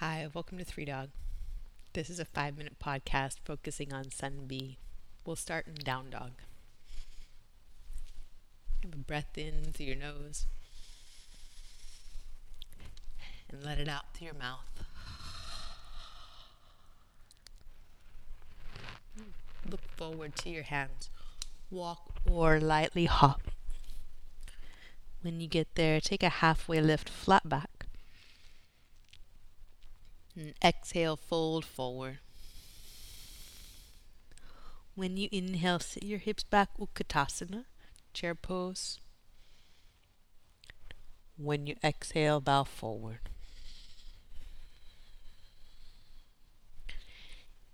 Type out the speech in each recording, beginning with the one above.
Hi, welcome to Three Dog. This is a five minute podcast focusing on Sun B. We'll start in Down Dog. Have a breath in through your nose and let it out through your mouth. Look forward to your hands. Walk or lightly hop. When you get there, take a halfway lift flat back. Exhale, fold forward. When you inhale, sit your hips back, Utkatasana, chair pose. When you exhale, bow forward.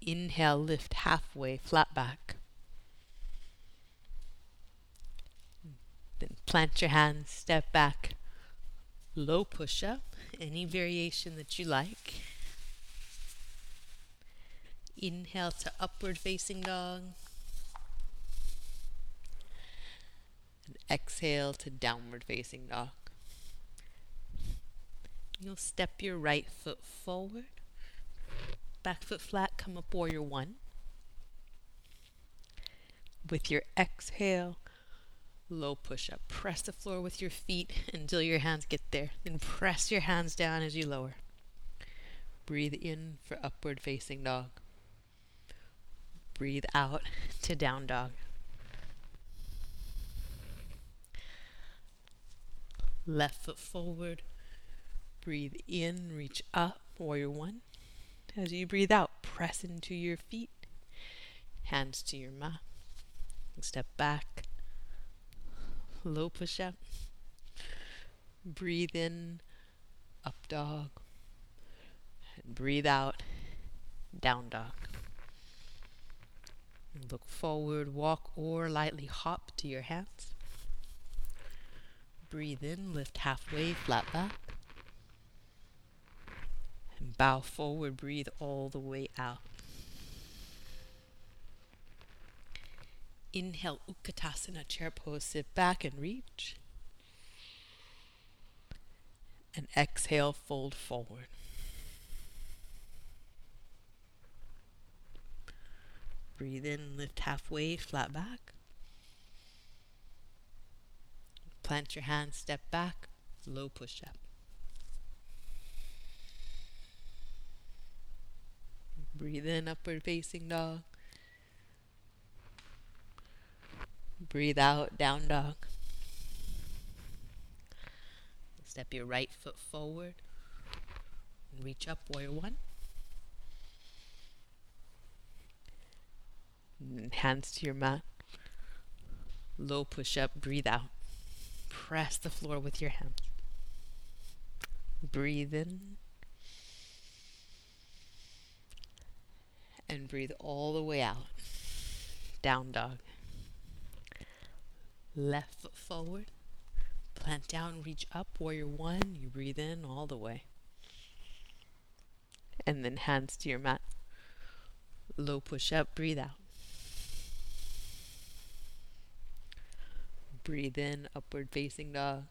Inhale, lift halfway, flat back. Then plant your hands, step back, low push up, any variation that you like. Inhale to upward facing dog. And exhale to downward facing dog. You'll step your right foot forward. Back foot flat, come up warrior one. With your exhale, low push up. Press the floor with your feet until your hands get there. Then press your hands down as you lower. Breathe in for upward facing dog. Breathe out to down dog. Left foot forward. Breathe in, reach up, warrior one. As you breathe out, press into your feet, hands to your mat. Step back, low push up. Breathe in, up dog. And breathe out, down dog. Look forward, walk, or lightly hop to your hands. Breathe in, lift halfway, flat back. And bow forward, breathe all the way out. Inhale, Utkatasana, chair pose, sit back and reach. And exhale, fold forward. Breathe in, lift halfway, flat back. Plant your hands, step back, low push up. Breathe in, upward facing dog. Breathe out, down dog. Step your right foot forward. Reach up, warrior one. Hands to your mat. Low push up, breathe out. Press the floor with your hands. Breathe in. And breathe all the way out. Down dog. Left foot forward. Plant down, reach up, warrior one. You breathe in all the way. And then hands to your mat. Low push up, breathe out. Breathe in, upward facing dog.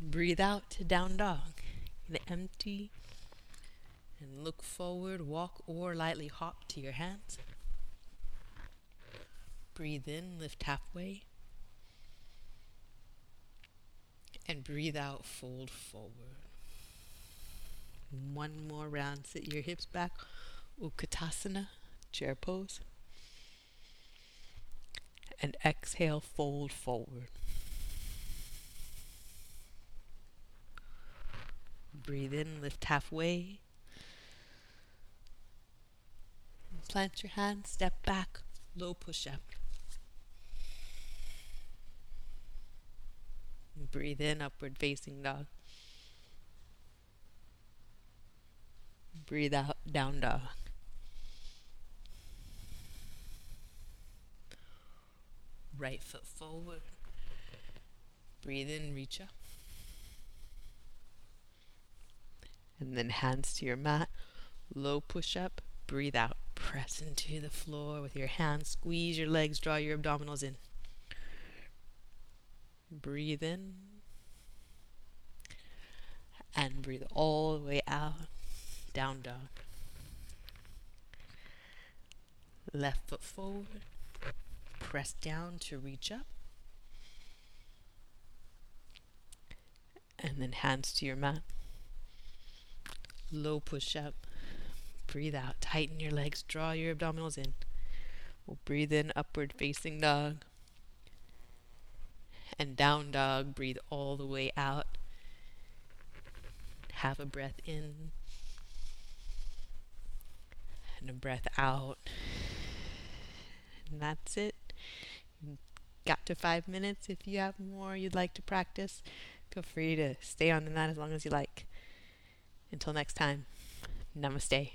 Breathe out to down dog. empty and look forward, walk or lightly hop to your hands. Breathe in, lift halfway. And breathe out, fold forward. One more round, sit your hips back. Utkatasana, chair pose and exhale, fold forward. Breathe in, lift halfway. Plant your hands, step back, low push up. Breathe in, upward facing dog. Breathe out, down dog. Right foot forward. Breathe in, reach up. And then hands to your mat. Low push up. Breathe out. Press into the floor with your hands. Squeeze your legs. Draw your abdominals in. Breathe in. And breathe all the way out, down dog. Left foot forward, press down to reach up. And then hands to your mat. Low push up. Breathe out. Tighten your legs. Draw your abdominals in. We'll breathe in upward facing dog. And down dog. Breathe all the way out. Have a breath in. And a breath out. And that's it. Got to five minutes. If you have more you'd like to practice, feel free to stay on the mat as long as you like. Until next time, namaste.